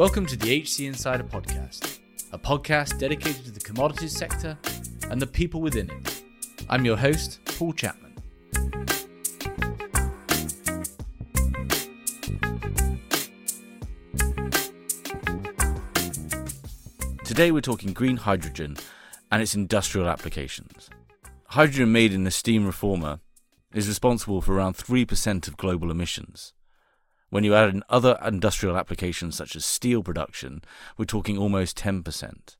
Welcome to the HC Insider Podcast, a podcast dedicated to the commodities sector and the people within it. I'm your host, Paul Chapman. Today we're talking green hydrogen and its industrial applications. Hydrogen made in a steam reformer is responsible for around 3% of global emissions. When you add in other industrial applications such as steel production, we're talking almost 10%.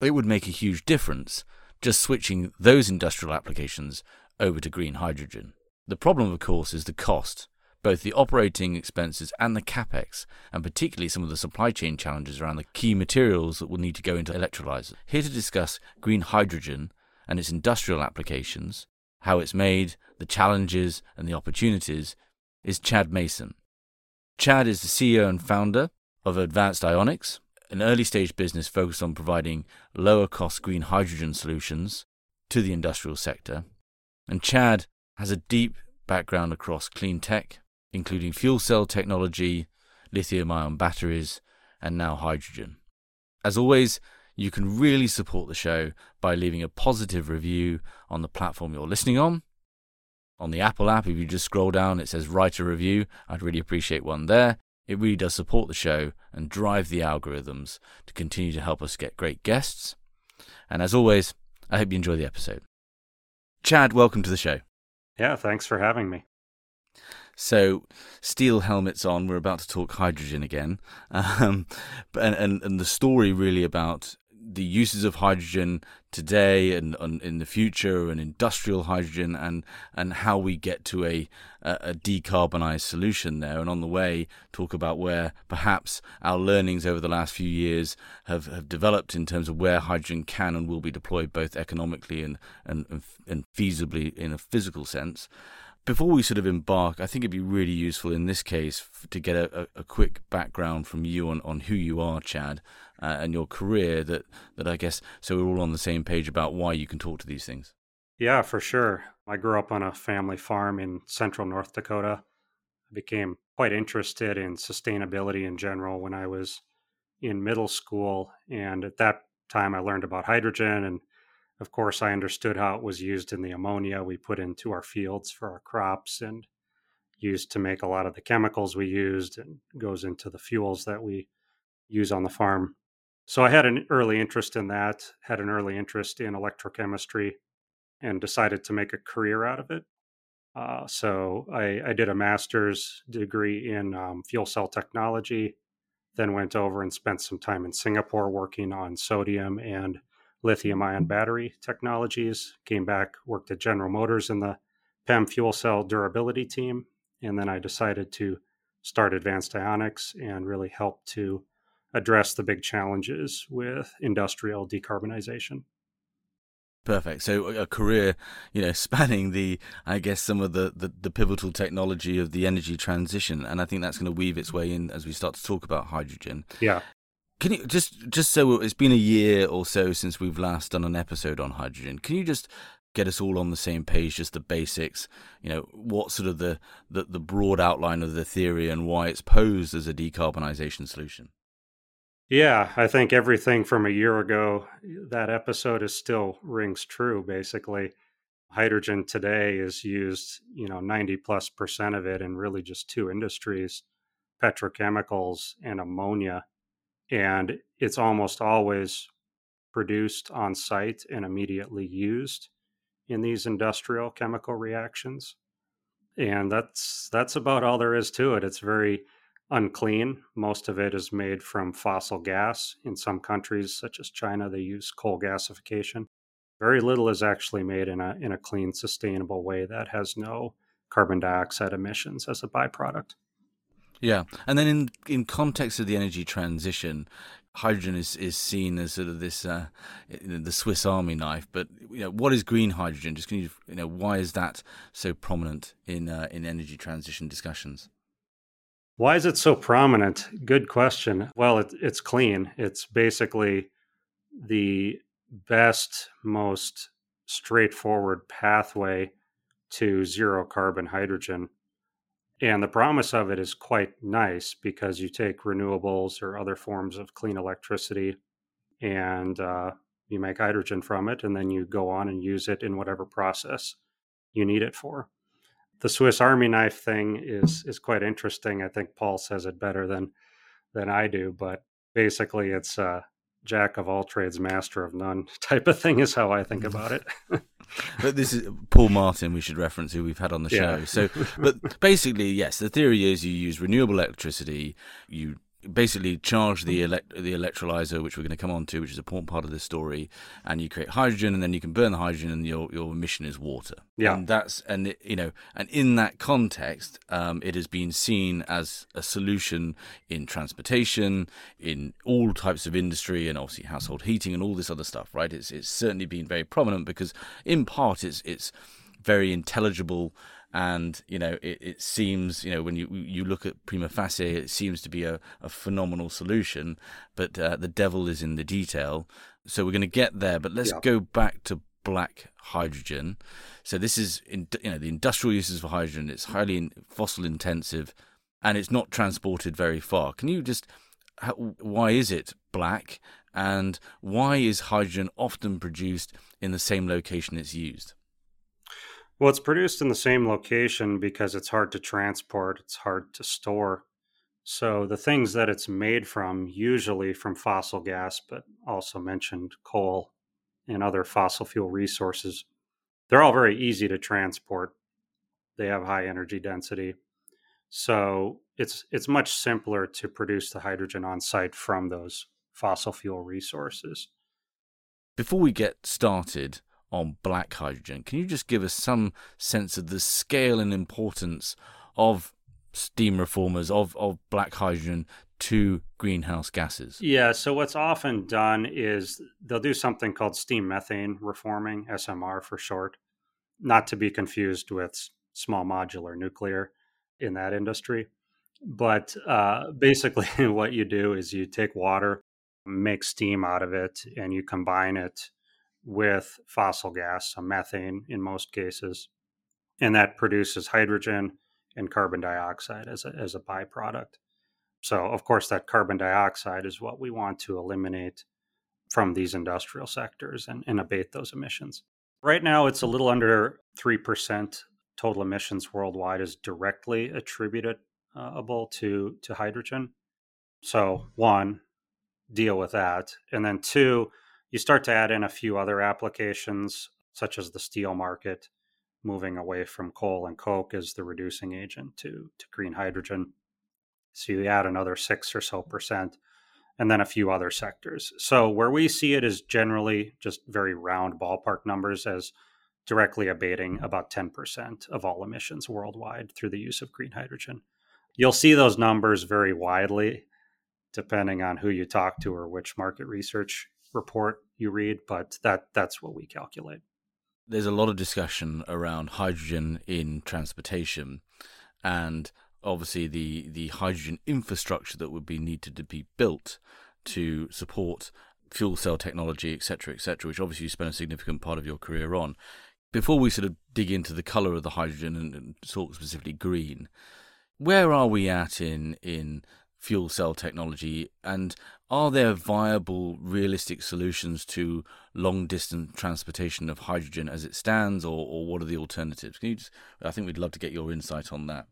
It would make a huge difference just switching those industrial applications over to green hydrogen. The problem, of course, is the cost, both the operating expenses and the capex, and particularly some of the supply chain challenges around the key materials that will need to go into electrolyzers. Here to discuss green hydrogen and its industrial applications, how it's made, the challenges and the opportunities, is Chad Mason. Chad is the CEO and founder of Advanced Ionics, an early stage business focused on providing lower cost green hydrogen solutions to the industrial sector. And Chad has a deep background across clean tech, including fuel cell technology, lithium ion batteries, and now hydrogen. As always, you can really support the show by leaving a positive review on the platform you're listening on on the Apple app, if you just scroll down, it says write a review. I'd really appreciate one there. It really does support the show and drive the algorithms to continue to help us get great guests. And as always, I hope you enjoy the episode. Chad, welcome to the show. Yeah, thanks for having me. So, steel helmets on. We're about to talk hydrogen again, um, and, and and the story really about the uses of hydrogen today and, and, in the future and industrial hydrogen and and how we get to a a decarbonized solution there. And on the way talk about where perhaps our learnings over the last few years have, have developed in terms of where hydrogen can and will be deployed both economically and and, and feasibly in a physical sense before we sort of embark, I think it'd be really useful in this case to get a, a, quick background from you on, on who you are, Chad, uh, and your career. That that I guess so we're all on the same page about why you can talk to these things. Yeah, for sure. I grew up on a family farm in central North Dakota. I became quite interested in sustainability in general when I was in middle school, and at that time I learned about hydrogen and of course, I understood how it was used in the ammonia we put into our fields for our crops and used to make a lot of the chemicals we used and goes into the fuels that we use on the farm. So I had an early interest in that, had an early interest in electrochemistry, and decided to make a career out of it. Uh, so I, I, did a master's degree in um, fuel cell technology, then went over and spent some time in Singapore working on sodium and lithium ion battery technologies. Came back, worked at General Motors in the PEM fuel cell durability team. And then I decided to start Advanced Ionics and really help to address the big challenges with industrial decarbonization. Perfect. So uh, a career, you know, spanning the, I guess, some of the, the, the, pivotal technology of the energy transition, and I think that's going to weave its way in as we start to talk about hydrogen. Yeah. Can you just just so it's been a year or so since we've last done an episode on hydrogen? Can you just get us all on the same page, just the basics? You know, what sort of the the, the broad outline of the theory and why it's posed as a decarbonization solution? Yeah, I think everything from a year ago, that episode is still rings true. Basically, hydrogen today is used, you know, 90 plus percent of it in really just two industries petrochemicals and ammonia and it's almost always produced on site and immediately used in these industrial chemical reactions and that's that's about all there is to it. It's very unclean. Most of it is made from fossil gas. In some countries such as china they use coal gasification. Very little is actually made in a in a clean sustainable way that has no carbon dioxide emissions as a byproduct yeah, and then in in context of the energy transition, hydrogen is, is seen as sort of this uh, the Swiss Army knife. But you know, what is green hydrogen? Just can you you know why is that so prominent in uh, in energy transition discussions? Why is it so prominent? Good question. Well, it, it's clean. It's basically the best, most straightforward pathway to zero carbon hydrogen And the promise of it is quite nice because you take renewables or other forms of clean electricity and uh, you make hydrogen from it, and then you go on and use it in whatever process you need it for. The Swiss Army knife thing is is quite interesting. I think Paul says it better than than I do, but basically it's a jack of all trades, master of none type of thing is how I think about it. but this is Paul Martin we should reference who we've had on the show. Yeah. So but basically yes, the theory is you use renewable electricity, you basically charge the elect- the electrolyzer, which we're going to come on to, which is a important part of this story, and you create hydrogen, and then you can burn the hydrogen, and your your emission is water. Yeah, and that's and it, you know, and in that context, um, it has been seen as a solution in transportation, in all types of industry, and obviously household heating and all this other stuff. Right? It's it's certainly been very prominent because, in part, it's it's very intelligible and you know it, it seems you know when you you look at prima facie it seems to be a, a phenomenal solution but uh, the devil is in the detail. So we're going to get there but let's yeah. go back to black hydrogen. So this is in, you know the industrial uses for hydrogen. It's highly fossil intensive and it's not transported very far. Can you just how, why is it black? And why is hydrogen often produced in the same location it's used well, it's produced in the same location because it's hard to transport, it's hard to store. So the things that it's made from, usually from fossil gas, but also mentioned coal and other fossil fuel resources, they're all very easy to transport. They have high energy density. So it's it's much simpler to produce the hydrogen on site from those fossil fuel resources. Before we get started, on black hydrogen. Can you just give us some sense of the scale and importance of steam reformers of, of black hydrogen to greenhouse gases? Yeah, so what's often done is they'll do something called steam methane reforming, SMR for short, not to be confused with small modular nuclear in that industry. But uh, basically, what you do is you take water, make steam out of it, and you combine it with fossil gas, so methane in most cases, and that produces hydrogen and carbon dioxide as a, as a byproduct. So, of course, that carbon dioxide is what we want to eliminate from these industrial sectors and, and abate those emissions. Right now, it's a little under 3% total emissions worldwide is directly attributable to, to hydrogen. So, one, deal with that. And then two, you start to add in a few other applications, such as the steel market, moving away from coal and coke as the reducing agent to, to green hydrogen. So you add another six or so percent, and then a few other sectors. So where we see it is generally just very round ballpark numbers as directly abating about 10% of all emissions worldwide through the use of green hydrogen. You'll see those numbers very widely depending on who you talk to or which market research report you read, but that that's what we calculate. There's a lot of discussion around hydrogen in transportation, and obviously the the hydrogen infrastructure that would be needed to be built to support fuel cell technology, etc., etc., which obviously you spent a significant part of your career on. Before we sort of dig into the color of the hydrogen and, and talk specifically green, where are we at in in fuel cell technology and are there viable, realistic solutions to long distance transportation of hydrogen as it stands, or, or what are the alternatives? Can you just, I think we'd love to get your insight on that.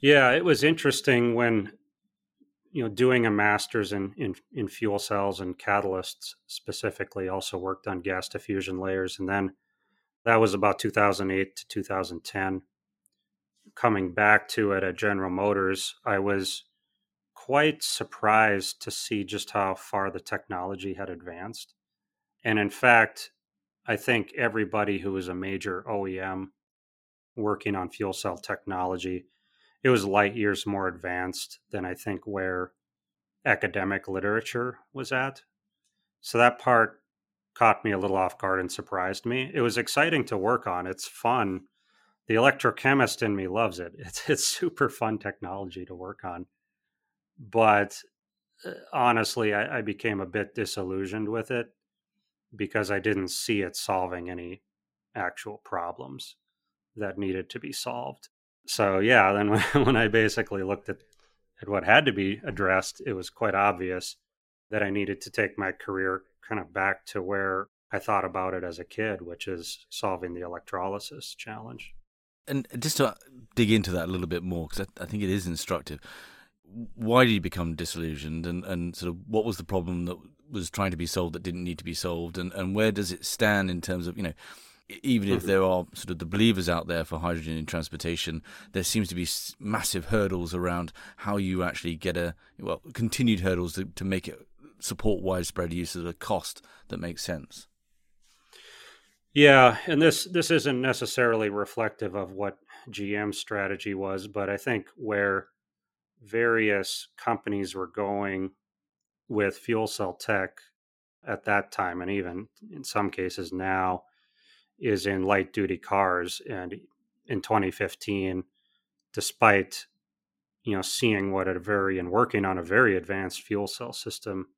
Yeah, it was interesting when you know doing a master's in, in in fuel cells and catalysts specifically also worked on gas diffusion layers and then that was about 2008 to 2010 coming back to it at general motors i was quite surprised to see just how far the technology had advanced. And in fact, I think everybody who was a major OEM working on fuel cell technology, it was light years more advanced than I think where academic literature was at. So that part caught me a little off guard and surprised me. It was exciting to work on. It's fun. The electrochemist in me loves it. It's it's super fun technology to work on but uh, honestly, I, I became a bit disillusioned with it because I didn't see it solving any actual problems that needed to be solved. So yeah, then when, when I basically looked at, at what had to be addressed, it was quite obvious that I needed to take my career kind of back to where I thought about it as a kid, which is solving the electrolysis challenge. And just to dig into that a little bit more, because I, I, think it is instructive. Why did you become disillusioned, and, and sort of what was the problem that was trying to be solved that didn't need to be solved, and, and where does it stand in terms of you know, even if mm-hmm. there are sort of the believers out there for hydrogen in transportation, there seems to be massive hurdles around how you actually get a well continued hurdles to, to make it support widespread use at a cost that makes sense. Yeah, and this this isn't necessarily reflective of what GM's strategy was, but I think where various companies were going with fuel cell tech at that time, and even in some cases now, is in light duty cars. And in 2015, despite you know seeing what a very and working on a very advanced fuel cell system,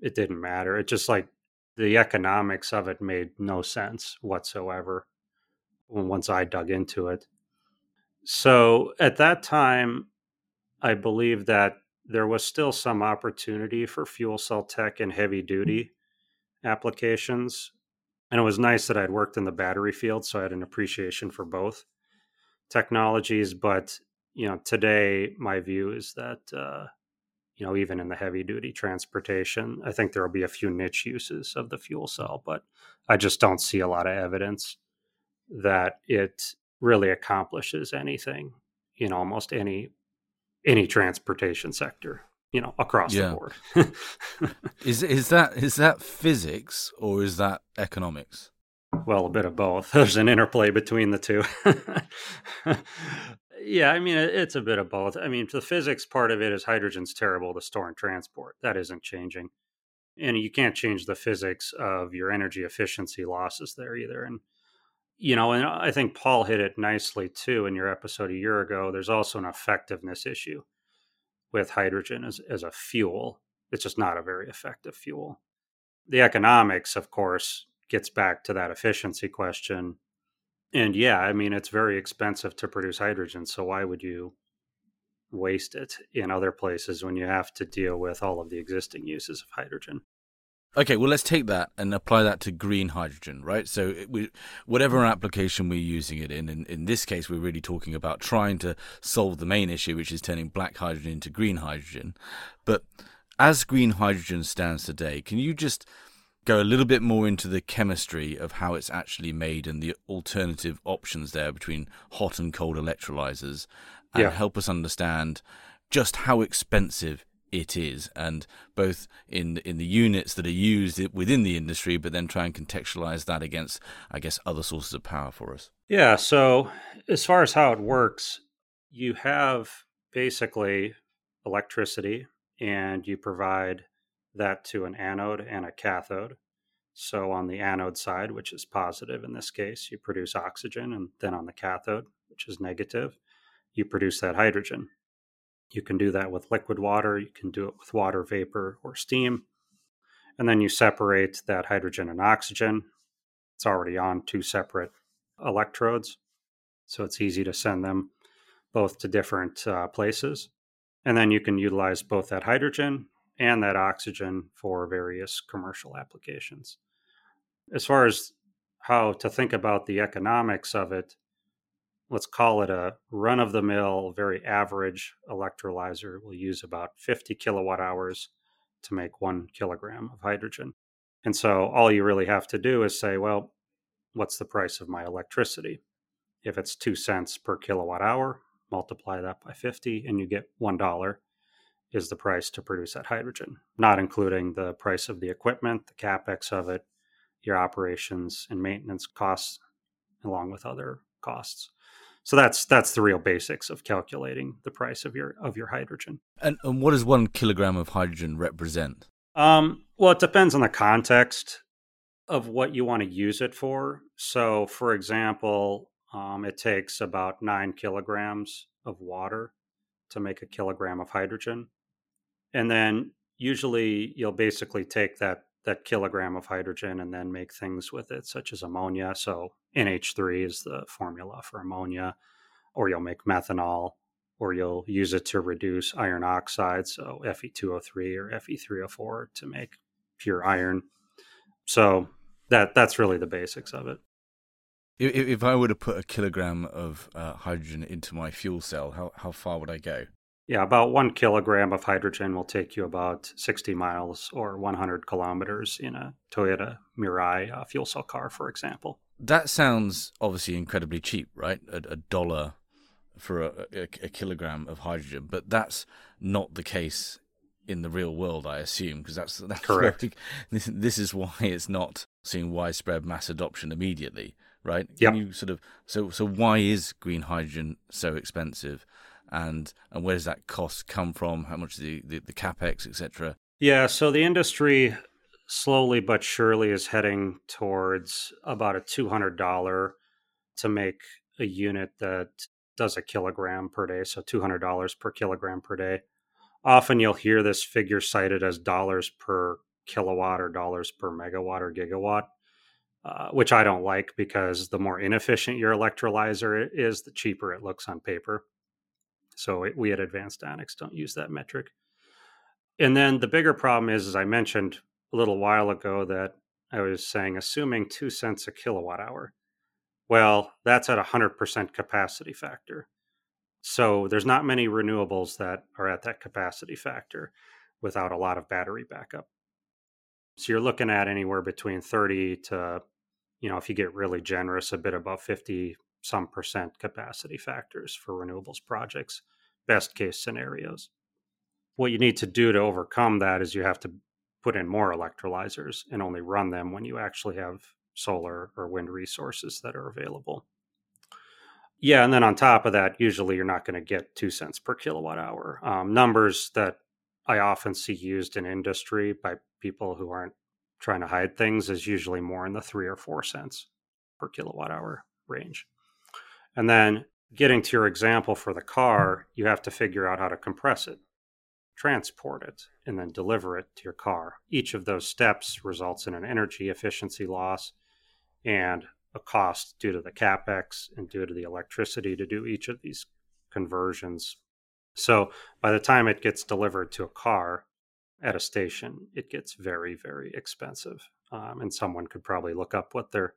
it didn't matter. It just like the economics of it made no sense whatsoever once I dug into it. So at that time, I believe that there was still some opportunity for fuel cell tech and heavy duty applications. And it was nice that I'd worked in the battery field, so I had an appreciation for both technologies. But you know, today my view is that uh, you know, even in the heavy duty transportation. I think there will be a few niche uses of the fuel cell, but I just don't see a lot of evidence that it really accomplishes anything in almost any any transportation sector, you know, across yeah. the board. is is that is that physics or is that economics? Well, a bit of both. There's an interplay between the two. Yeah, I mean, it's a bit of both. I mean, the physics part of it is hydrogen's terrible to store and transport. That isn't changing. And you can't change the physics of your energy efficiency losses there either. And, you know, and I think Paul hit it nicely too in your episode a year ago. There's also an effectiveness issue with hydrogen as, as a fuel. It's just not a very effective fuel. The economics, of course, gets back to that efficiency question and yeah, I mean, it's very expensive to produce hydrogen. So why would you waste it in other places when you have to deal with all of the existing uses of hydrogen? Okay, well, let's take that and apply that to green hydrogen, right? So, we, whatever application we're using it in, in, in this case, we're really talking about trying to solve the main issue, which is turning black hydrogen into green hydrogen. But as green hydrogen stands today, can you just go a little bit more into the chemistry of how it's actually made and the alternative options there between hot and cold electrolyzers and yeah. help us understand just how expensive it is and both in in the units that are used within the industry but then try and contextualize that against i guess other sources of power for us yeah so as far as how it works you have basically electricity and you provide that to an anode and a cathode. So on the anode side, which is positive in this case, you produce oxygen, and then on the cathode, which is negative, you produce that hydrogen. You can do that with liquid water, you can do it with water vapor or steam. And then you separate that hydrogen and oxygen. It's already on two separate electrodes, so it's easy to send them both to different uh, places. And then you can utilize both that hydrogen and that oxygen for various commercial applications. As far as how to think about the economics of it, let's call it a run of the mill, very average electrolyzer will use about 50 kilowatt hours to make one kilogram of hydrogen. And so all you really have to do is say, well, what's the price of my electricity? If it's two cents per kilowatt hour, multiply that by 50 and you get $1 is the price to produce that hydrogen, not including the price of the equipment, the capex of it, your operations and maintenance costs, along with other costs. So that's that's the real basics of calculating the price of your of your hydrogen. And, and what does one kilogram of hydrogen represent? Um, well, it depends on the context of what you want to use it for. So, for example, um, it takes about nine kilograms of water to make a kilogram of hydrogen and then usually you'll basically take that that kilogram of hydrogen and then make things with it such as ammonia so nh3 is the formula for ammonia or you'll make methanol, or you'll use it to reduce iron oxide, so Fe2O3 or Fe3O4 to make pure iron. So that that's really the basics of it. If, if I were to put a kilogram of uh, hydrogen into my fuel cell, how how far would I go? Yeah, about one kilogram of hydrogen will take you about 60 miles or 100 kilometers in a Toyota Mirai uh, fuel cell car, for example. That sounds obviously incredibly cheap, right? A, a dollar for a, a, a, kilogram of hydrogen, but that's not the case in the real world, I assume, because that's that's correct. this, this is why it's not seeing widespread mass adoption immediately, right? Yeah. You sort of so so why is green hydrogen so expensive? And and where does that cost come from? How much the the, the capex, etc. Yeah, so the industry slowly but surely is heading towards about a two hundred dollar to make a unit that does a kilogram per day, so two hundred dollars per kilogram per day. Often you'll hear this figure cited as dollars per kilowatt or dollars per megawatt or gigawatt. Uh, which I don't like because the more inefficient your electrolyzer is, the cheaper it looks on paper. So it, we at Advanced Ionics don't use that metric. And then the bigger problem is, as I mentioned a little while ago, that I was saying, assuming two cents a kilowatt hour. Well, that's at a 100% capacity factor. So there's not many renewables that are at that capacity factor without a lot of battery backup. So you're looking at anywhere between 30 to, you know, if you get really generous, a bit above 50 some percent capacity factors for renewables projects, best case scenarios. What you need to do to overcome that is you have to put in more electrolyzers and only run them when you actually have solar or wind resources that are available. Yeah, and then on top of that, usually you're not going to get two cents per kilowatt hour. Um, numbers that I often see used in industry by people who aren't trying to hide things is usually more in the three or four cents per kilowatt hour range. And then getting to your example for the car, you have to figure out how to compress it, transport it, and then deliver it to your car. Each of those steps results in an energy efficiency loss and a cost due to the capex and due to the electricity to do each of these conversions. So by the time it gets delivered to a car at a station, it gets very, very expensive. Um, and someone could probably look up what their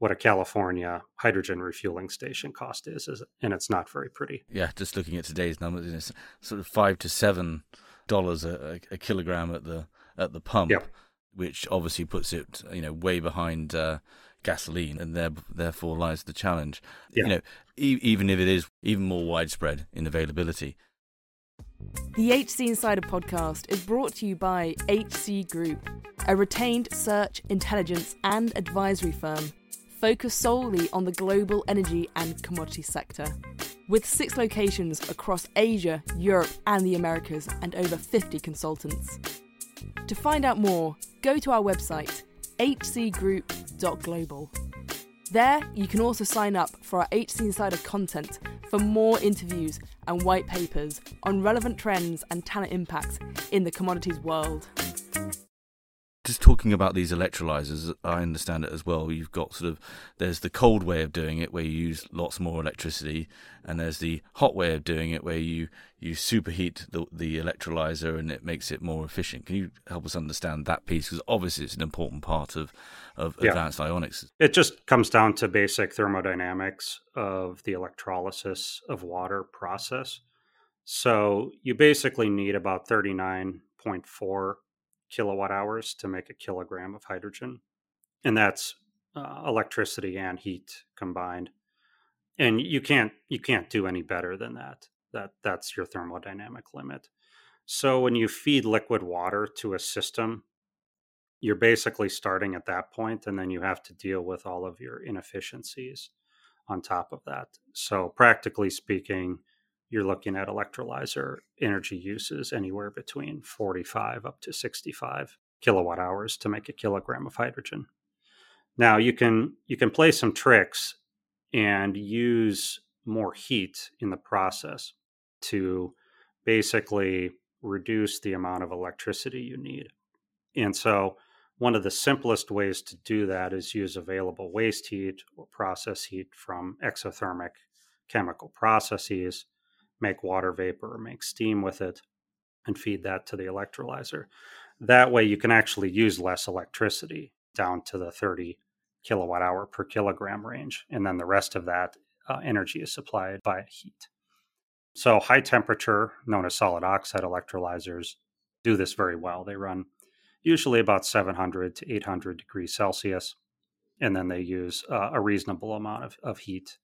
what a California hydrogen refueling station cost is, is and it's not very pretty. Yeah, just looking at today's numbers, it's sort of five to seven dollars a, a, kilogram at the at the pump, yep. which obviously puts it you know way behind uh, gasoline, and there therefore lies the challenge. Yeah. You know, e- even if it is even more widespread in availability. The HC Insider podcast is brought to you by HC Group, a retained search, intelligence, and advisory firm focus solely on the global energy and commodity sector. With six locations across Asia, Europe, and the Americas, and over 50 consultants. To find out more, go to our website, hcgroup.global. There, you can also sign up for our HC Insider content for more interviews and white papers on relevant trends and talent impacts in the commodities world just talking about these electrolyzers, I understand it as well. You've got sort of there's the cold way of doing it where you use lots more electricity, and there's the hot way of doing it where you you superheat the the electrolyzer and it makes it more efficient. Can you help us understand that piece? Because obviously it's an important part of of yeah. advanced ionics. It just comes down to basic thermodynamics of the electrolysis of water process. So you basically need about thirty nine point four kilowatt hours to make a kilogram of hydrogen. And that's uh, electricity and heat combined. And you can't you can't do any better than that. That that's your thermodynamic limit. So when you feed liquid water to a system, you're basically starting at that point and then you have to deal with all of your inefficiencies on top of that. So practically speaking, you're looking at electrolyzer energy uses anywhere between 45 up to 65 kilowatt hours to make a kilogram of hydrogen. Now you can you can play some tricks and use more heat in the process to basically reduce the amount of electricity you need. And so one of the simplest ways to do that is use available waste heat or process heat from exothermic chemical processes, make water vapor or make steam with it, and feed that to the electrolyzer. That way, you can actually use less electricity down to the 30 kilowatt hour per kilogram range. And then the rest of that uh, energy is supplied by heat. So, high temperature, known as solid oxide electrolyzers, do this very well. They run usually about 700 to 800 degrees Celsius, and then they use uh, a reasonable amount of, of heat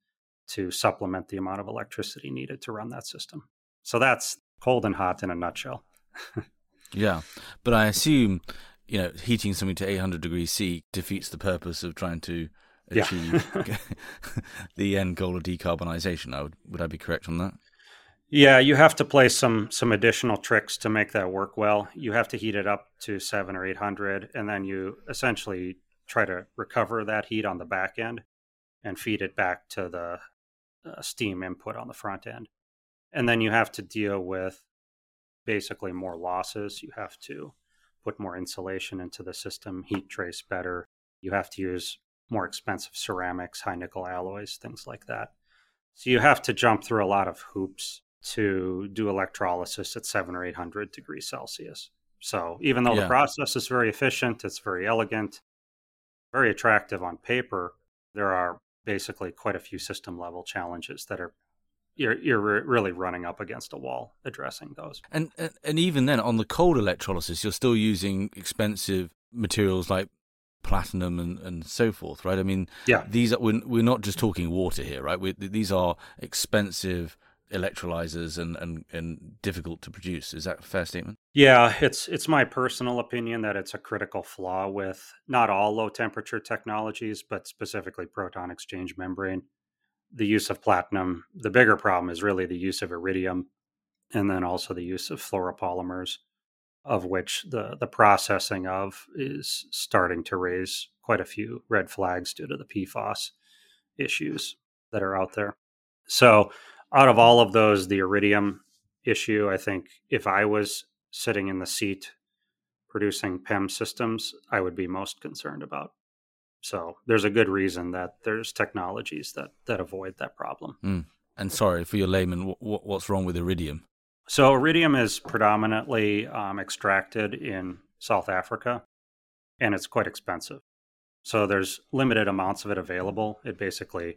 to supplement the amount of electricity needed to run that system. So, that's cold and hot in a nutshell. yeah, but I assume you know heating something to 800 degrees C defeats the purpose of trying to achieve yeah. the end goal of decarbonization. I would would I be correct on that? Yeah, you have to play some some additional tricks to make that work well. You have to heat it up to seven or eight hundred, and then you essentially try to recover that heat on the back end and feed it back to the uh, steam input on the front end. And then you have to deal with basically more losses. You have to put more insulation into the system, heat trace better. You have to use more expensive ceramics, high nickel alloys, things like that. So you have to jump through a lot of hoops to do electrolysis at seven or 800 degrees Celsius. So even though yeah. the process is very efficient, it's very elegant, very attractive on paper, there are basically quite a few system level challenges that are you're you're really running up against a wall addressing those. And and and even then on the cold electrolysis you're still using expensive materials like platinum and, and so forth, right? I mean, yeah. these are we're, we're not just talking water here, right? we these are expensive electrolyzers and, and, and difficult to produce. Is that a fair statement? Yeah, it's it's my personal opinion that it's a critical flaw with not all low temperature technologies, but specifically proton exchange membrane. The use of platinum. The bigger problem is really the use of iridium, and then also the use of fluoropolymers, of which the the processing of is starting to raise quite a few red flags due to the PFAS issues that are out there. So out of all of those, the iridium issue, I think if I was sitting in the seat producing PEM systems, I would be most concerned about. So there's a good reason that there's technologies that that avoid that problem. Mm. And sorry for your layman, what's wrong with iridium? So iridium is predominantly um, extracted in South Africa, and it's quite expensive. So there's limited amounts of it available. It basically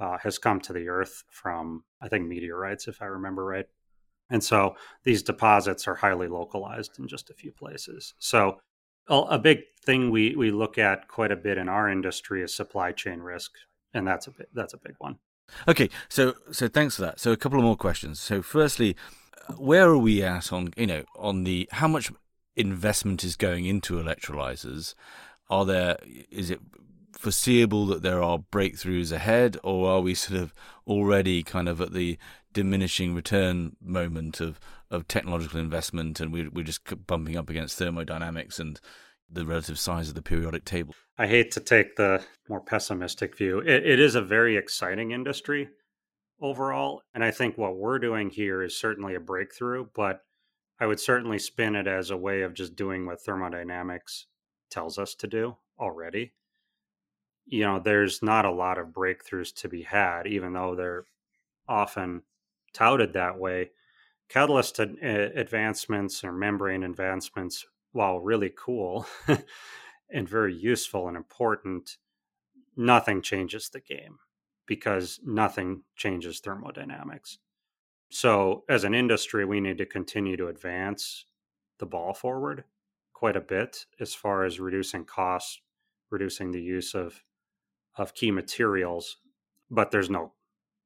uh, has come to the earth from, I think, meteorites, if I remember right. And so these deposits are highly localized in just a few places. So a big thing we, we look at quite a bit in our industry is supply chain risk, and that's a that's a big one. Okay, so so thanks for that. So a couple of more questions. So firstly, where are we at on you know on the how much investment is going into electrolyzers? Are there is it foreseeable that there are breakthroughs ahead, or are we sort of already kind of at the diminishing return moment of, of technological investment and we're, we're just bumping up against thermodynamics and the relative size of the periodic table? I hate to take the more pessimistic view. it, it is a very exciting industry overall. And I think what we're doing here is certainly a breakthrough, but I would certainly spin it as a way of just doing what thermodynamics tells us to do already you know, there's not a lot of breakthroughs to be had, even though they're often touted that way. Catalyst advancements or membrane advancements, while really cool and very useful and important, nothing changes the game because nothing changes thermodynamics. So, as an industry, we need to continue to advance the ball forward quite a bit as far as reducing costs, reducing the use of of key materials, but there's no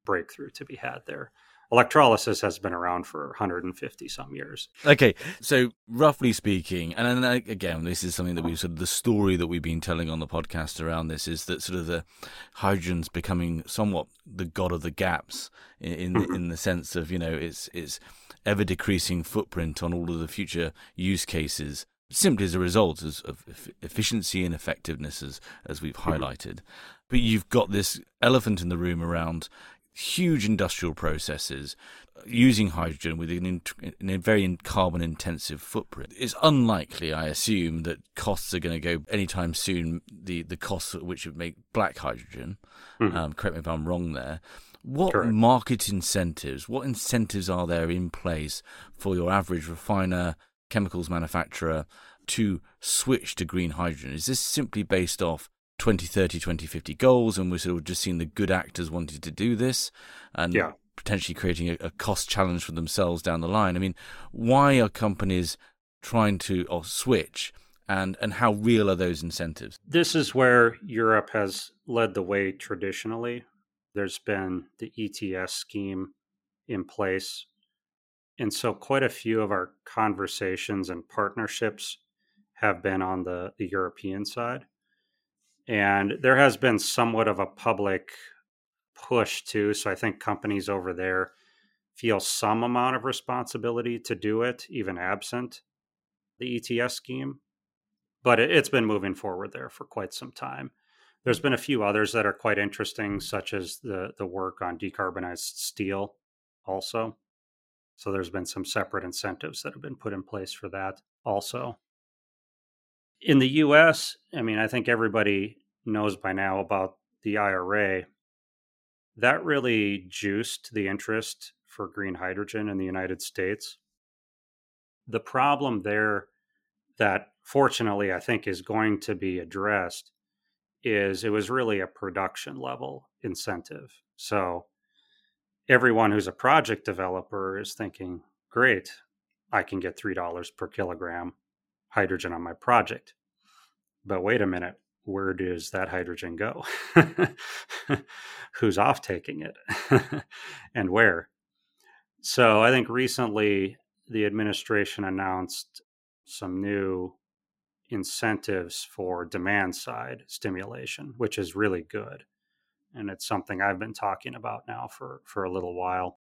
breakthrough to be had there. Electrolysis has been around for 150 some years. Okay, so roughly speaking, and again, this is something that we've sort of the story that we've been telling on the podcast around this is that sort of the hydrogen's becoming somewhat the god of the gaps in in, mm-hmm. in the sense of you know it's it's ever decreasing footprint on all of the future use cases simply as a result of efficiency and effectiveness as as we've mm-hmm. highlighted but you've got this elephant in the room around huge industrial processes uh, using hydrogen with an, in, a very carbon intensive footprint. It's unlikely, I assume, that costs are going to go anytime soon. The the costs at which would make black hydrogen. Mm-hmm. Um, correct me if I'm wrong there. What Correct. market incentives, what incentives are there in place for your average refiner, chemicals manufacturer to switch to green hydrogen? Is this simply based off 2030, 2050 goals, and we're sort of just seeing the good actors wanting to do this and Yeah. potentially creating a, a cost challenge for themselves down the line? I mean, why are companies trying to or switch, and and how real are those incentives? This is where Europe has led the way traditionally. There's been the ETS scheme in place. And so, quite a few of our conversations and partnerships have been on the, the European side. And there has been somewhat of a public push too. So, I think companies over there feel some amount of responsibility to do it, even absent the ETS scheme. But it, it's been moving forward there for quite some time. There's been a few others that are quite interesting, such as the the work on decarbonized steel, also. So there's been some separate incentives that have been put in place for that, also. In the U.S., I mean, I think everybody knows by now about the IRA. That really juiced the interest for green hydrogen in the United States. The problem there that fortunately I think is going to be addressed is it was really a production level incentive. So everyone who's a project developer is thinking, great, I can get $3 per kilogram hydrogen on my project. But wait a minute, where does that hydrogen go? Who's off taking it and where? So I think recently the administration announced some new incentives for demand side stimulation, which is really good. And it's something I've been talking about now for, for a little while.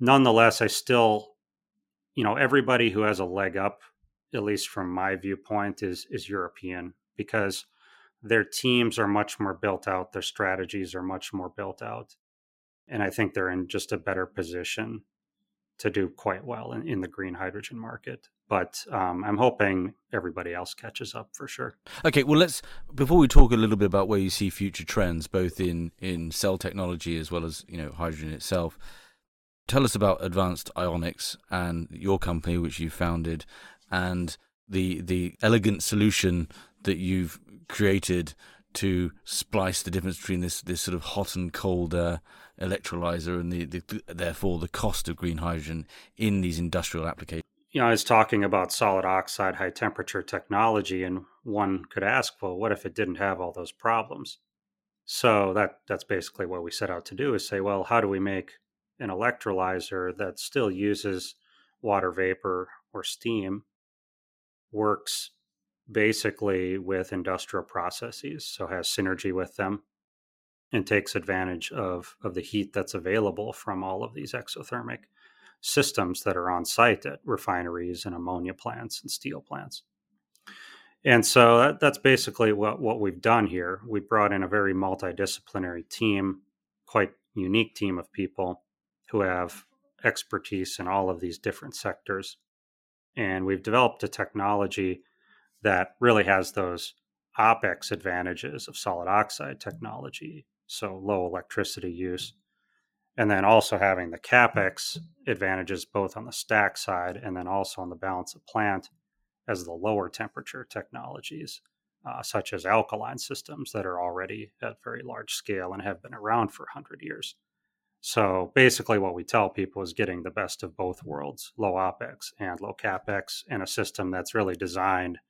Nonetheless, I still, you know, everybody who has a leg up, at least from my viewpoint, is is European because their teams are much more built out, their strategies are much more built out. And I think they're in just a better position to do quite well in, in the green hydrogen market. But um, I'm hoping everybody else catches up for sure. Okay, well, let's before we talk a little bit about where you see future trends, both in in cell technology as well as you know hydrogen itself. Tell us about Advanced Ionics and your company, which you founded, and the the elegant solution that you've created to splice the difference between this this sort of hot and cold uh, electrolyzer and the, the therefore the cost of green hydrogen in these industrial applications. You know, I was talking about solid oxide high temperature technology, and one could ask, well, what if it didn't have all those problems? So that that's basically what we set out to do is say, well, how do we make an electrolyzer that still uses water vapor or steam, works basically with industrial processes, so has synergy with them, and takes advantage of, of the heat that's available from all of these exothermic systems that are on site at refineries and ammonia plants and steel plants. And so that, that's basically what, what we've done here. We brought in a very multidisciplinary team, quite unique team of people who have expertise in all of these different sectors. And we've developed a technology that really has those OPEX advantages of solid oxide technology, so low electricity use, and then also having the CapEx advantages both on the stack side and then also on the balance of plant as the lower temperature technologies, uh, such as alkaline systems that are already at very large scale and have been around for 100 years. So basically, what we tell people is getting the best of both worlds low OPEX and low CapEx, in a system that's really designed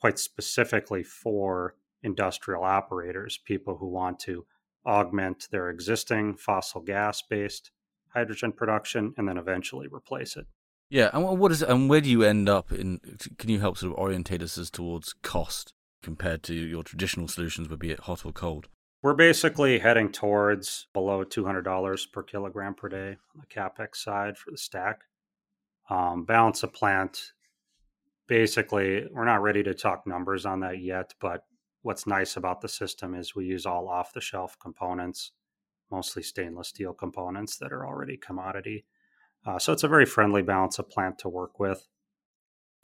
quite specifically for industrial operators, people who want to augment their existing fossil gas based hydrogen production and then eventually replace it. Yeah, and what is and where do you end up in? Can you help sort of orientate us as towards cost compared to your traditional solutions, would be it hot or cold? We're basically heading towards below $200 per kilogram per day on the capex side for the stack. Um, balance of plant, basically, we're not ready to talk numbers on that yet, but what's nice about the system is we use all off the shelf components, mostly stainless steel components that are already commodity. Uh, so it's a very friendly balance of plant to work with.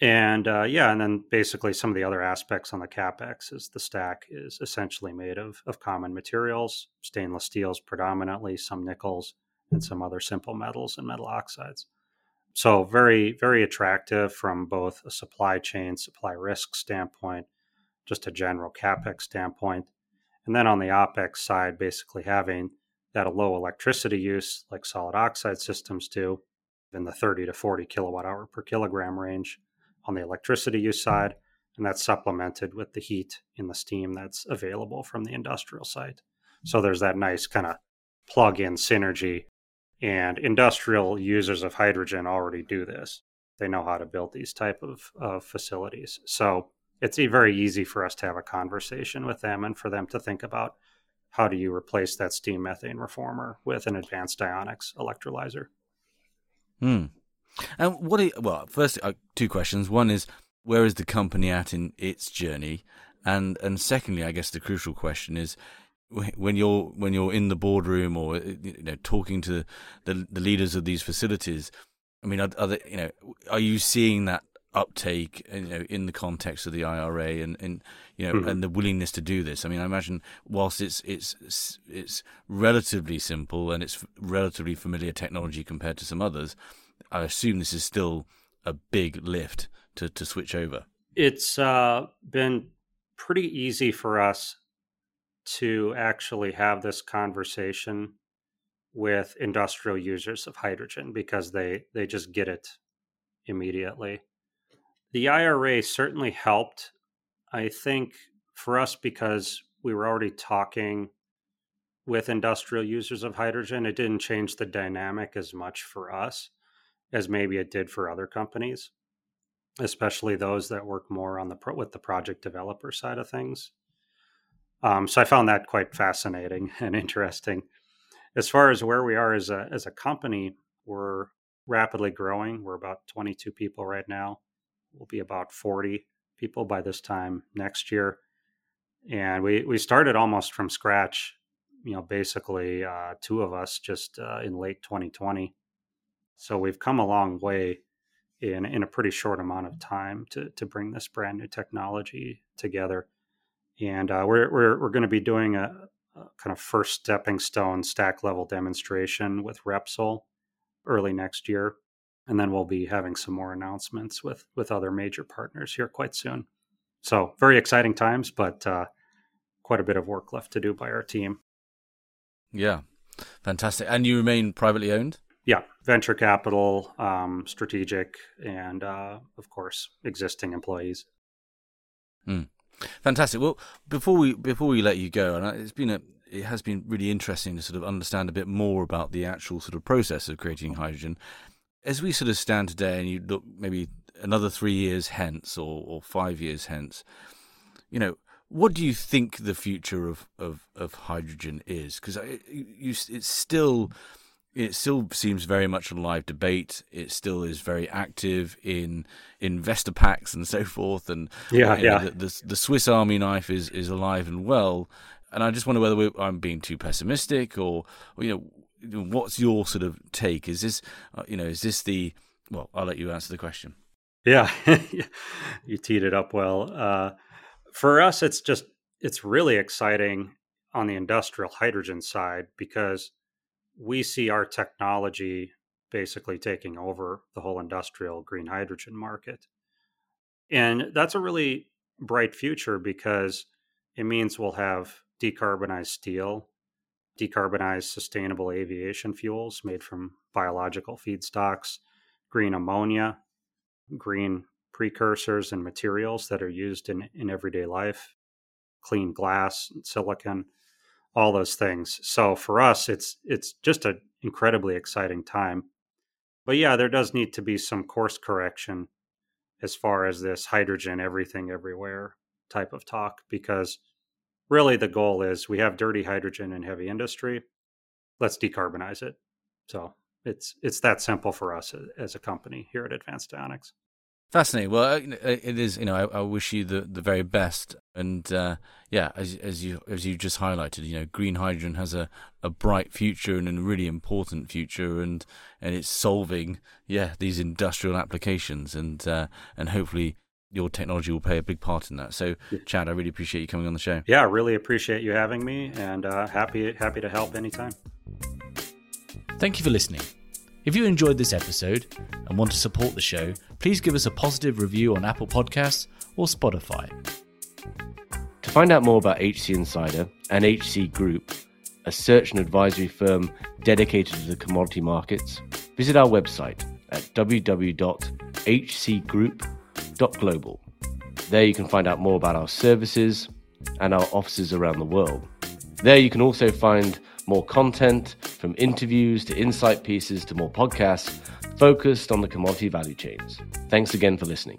And uh, yeah, and then basically some of the other aspects on the capex is the stack is essentially made of of common materials, stainless steels predominantly, some nickels, and some other simple metals and metal oxides. So very very attractive from both a supply chain, supply risk standpoint, just a general capex standpoint, and then on the opex side, basically having that a low electricity use like solid oxide systems do in the 30 to 40 kilowatt hour per kilogram range on the electricity use side, and that's supplemented with the heat in the steam that's available from the industrial site. So there's that nice kind of plug in synergy. And industrial users of hydrogen already do this. They know how to build these type of, of facilities. So it's very easy for us to have a conversation with them and for them to think about how do you replace that steam methane reformer with an advanced ionics electrolyzer. Hmm. And what? Are, well, first, uh, two questions. One is where is the company at in its journey, and and secondly, I guess the crucial question is when you're when you're in the boardroom or uh, you know talking to the the leaders of these facilities. I mean, are, are they, you know are you seeing that uptake you know in the context of the IRA and and you know mm-hmm. and the willingness to do this I mean I imagine whilst it's it's it's relatively simple and it's relatively familiar technology compared to some others I assume this is still a big lift to, to switch over. It's uh, been pretty easy for us to actually have this conversation with industrial users of hydrogen because they, they just get it immediately. The IRA certainly helped, I think, for us because we were already talking with industrial users of hydrogen. It didn't change the dynamic as much for us as maybe it did for other companies, especially those that work more on the pro- with the project developer side of things. Um, so I found that quite fascinating and interesting. As far as where we are as a as a company, we're rapidly growing. We're about 22 people right now. We'll be about 40 people by this time next year. And we we started almost from scratch. You know, basically uh, two of us just uh, in late 2020 so we've come a long way in in a pretty short amount of time to to bring this brand new technology together. And uh, we're we're we're going to be doing a, a, kind of first stepping stone stack level demonstration with Repsol early next year, and then we'll be having some more announcements with with other major partners here quite soon. So very exciting times, but uh, quite a bit of work left to do by our team. Yeah, fantastic. And you remain privately owned yeah, venture capital, um, strategic, and uh, of course existing employees. Mm. Fantastic. Well, before we before we let you go, and it's been a it has been really interesting to sort of understand a bit more about the actual sort of process of creating hydrogen. As we sort of stand today, and you look maybe another three years hence, or, or five years hence, you know, what do you think the future of of, of hydrogen is? Because it's still it still seems very much a live debate. It still is very active in investor packs and so forth. And yeah, yeah. Know, the, the, the Swiss Army knife is is alive and well. And I just wonder whether I'm being too pessimistic, or, or you know, what's your sort of take? Is this, uh, you know, is this the? Well, I'll let you answer the question. Yeah, you teed it up well. Uh, for us, it's just it's really exciting on the industrial hydrogen side because we see our technology basically taking over the whole industrial green hydrogen market. And that's a really bright future because it means we'll have decarbonized steel, decarbonized sustainable aviation fuels made from biological feedstocks, green ammonia, green precursors and materials that are used in, in everyday life, clean glass, silicon all those things. So for us, it's it's just an incredibly exciting time. But yeah, there does need to be some course correction as far as this hydrogen everything everywhere type of talk because really the goal is we have dirty hydrogen in heavy industry. Let's decarbonize it. So it's it's that simple for us as a company here at Advanced Ionics. Fascinating. Well, it is. You know, I, I, wish you the, the very best And uh, yeah, as as you as you just highlighted, you know, green hydrogen has a, a bright future and a really important future, and and it's solving yeah these industrial applications, and uh, and hopefully your technology will play a big part in that. So, Chad, I really appreciate you coming on the show. Yeah, I really appreciate you having me, and uh, happy happy to help anytime. Thank you for listening. If you enjoyed this episode and want to support the show, please give us a positive review on Apple Podcasts or Spotify. To find out more about HC Insider and HC Group, a search and advisory firm dedicated to the commodity markets, visit our website at www.hcgroup.global. There you can find out more about our services and our offices around the world. There you can also find more content from interviews to insight pieces to more podcasts focused on the commodity value chains. Thanks again for listening.